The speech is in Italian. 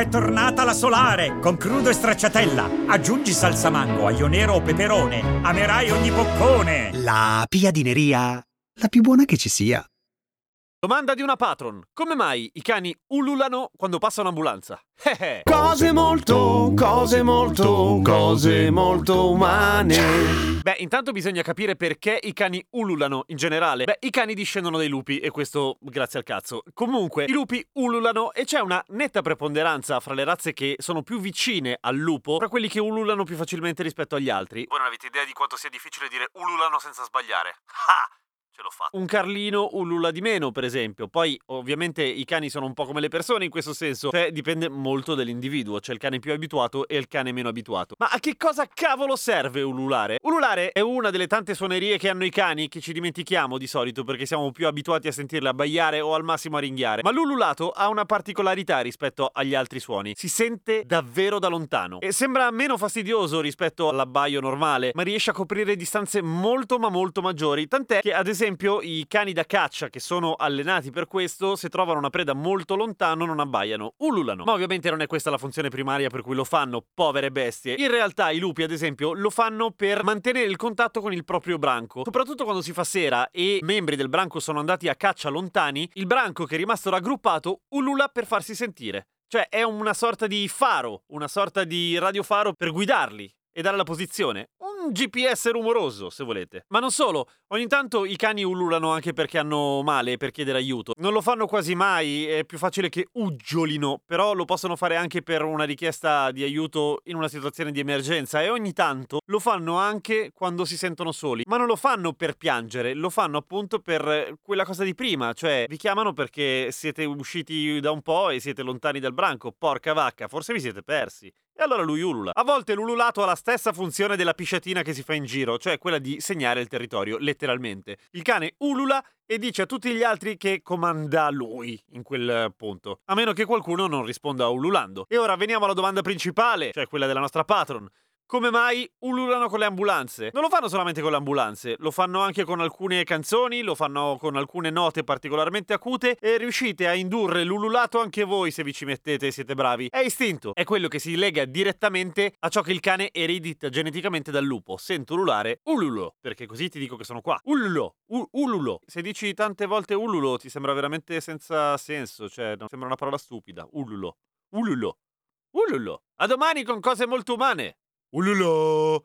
È tornata la solare con crudo e stracciatella. Aggiungi salsa mango, aglio nero o peperone. Amerai ogni boccone. La piadineria, la più buona che ci sia. Domanda di una patron. Come mai i cani ululano quando passa un'ambulanza? Eh, eh. Cose molto, cose molto, cose molto umane. Beh, intanto bisogna capire perché i cani ululano in generale. Beh, i cani discendono dai lupi e questo grazie al cazzo. Comunque, i lupi ululano e c'è una netta preponderanza fra le razze che sono più vicine al lupo fra quelli che ululano più facilmente rispetto agli altri. Voi non avete idea di quanto sia difficile dire ululano senza sbagliare. Ah! Ce l'ho fatta. Un carlino ulula di meno, per esempio. Poi, ovviamente, i cani sono un po' come le persone in questo senso. Cioè, dipende molto dall'individuo. C'è il cane più abituato e il cane meno abituato. Ma a che cosa cavolo serve ululare? Ululare è una delle tante suonerie che hanno i cani che ci dimentichiamo di solito perché siamo più abituati a sentirle abbaiare o al massimo a ringhiare. Ma l'ululato ha una particolarità rispetto agli altri suoni. Si sente davvero da lontano. E sembra meno fastidioso rispetto all'abbaio normale, ma riesce a coprire distanze molto ma molto maggiori. Tant'è che, ad esempio, esempio, i cani da caccia che sono allenati per questo, se trovano una preda molto lontano, non abbaiano, ululano. Ma ovviamente non è questa la funzione primaria per cui lo fanno, povere bestie. In realtà i lupi, ad esempio, lo fanno per mantenere il contatto con il proprio branco. Soprattutto quando si fa sera e membri del branco sono andati a caccia lontani, il branco che è rimasto raggruppato ulula per farsi sentire. Cioè è una sorta di faro, una sorta di radiofaro per guidarli e dare la posizione. Un GPS rumoroso, se volete. Ma non solo, ogni tanto i cani ululano anche perché hanno male per chiedere aiuto. Non lo fanno quasi mai, è più facile che uggiolino, però lo possono fare anche per una richiesta di aiuto in una situazione di emergenza e ogni tanto lo fanno anche quando si sentono soli. Ma non lo fanno per piangere, lo fanno appunto per quella cosa di prima, cioè vi chiamano perché siete usciti da un po' e siete lontani dal branco. Porca vacca, forse vi siete persi. E allora lui ulula. A volte l'ululato ha la stessa funzione della pisciatina che si fa in giro, cioè quella di segnare il territorio, letteralmente. Il cane ulula e dice a tutti gli altri che comanda lui in quel punto. A meno che qualcuno non risponda ululando. E ora veniamo alla domanda principale, cioè quella della nostra patron. Come mai ululano con le ambulanze? Non lo fanno solamente con le ambulanze, lo fanno anche con alcune canzoni, lo fanno con alcune note particolarmente acute e riuscite a indurre l'ululato anche voi se vi ci mettete e siete bravi. È istinto, è quello che si lega direttamente a ciò che il cane eredita geneticamente dal lupo. Sento ululare ululo, perché così ti dico che sono qua. Ululo, u- ululo. Se dici tante volte ululo ti sembra veramente senza senso, cioè non sembra una parola stupida. Ululo, ululo, ululo. A domani con cose molto umane. Ululo!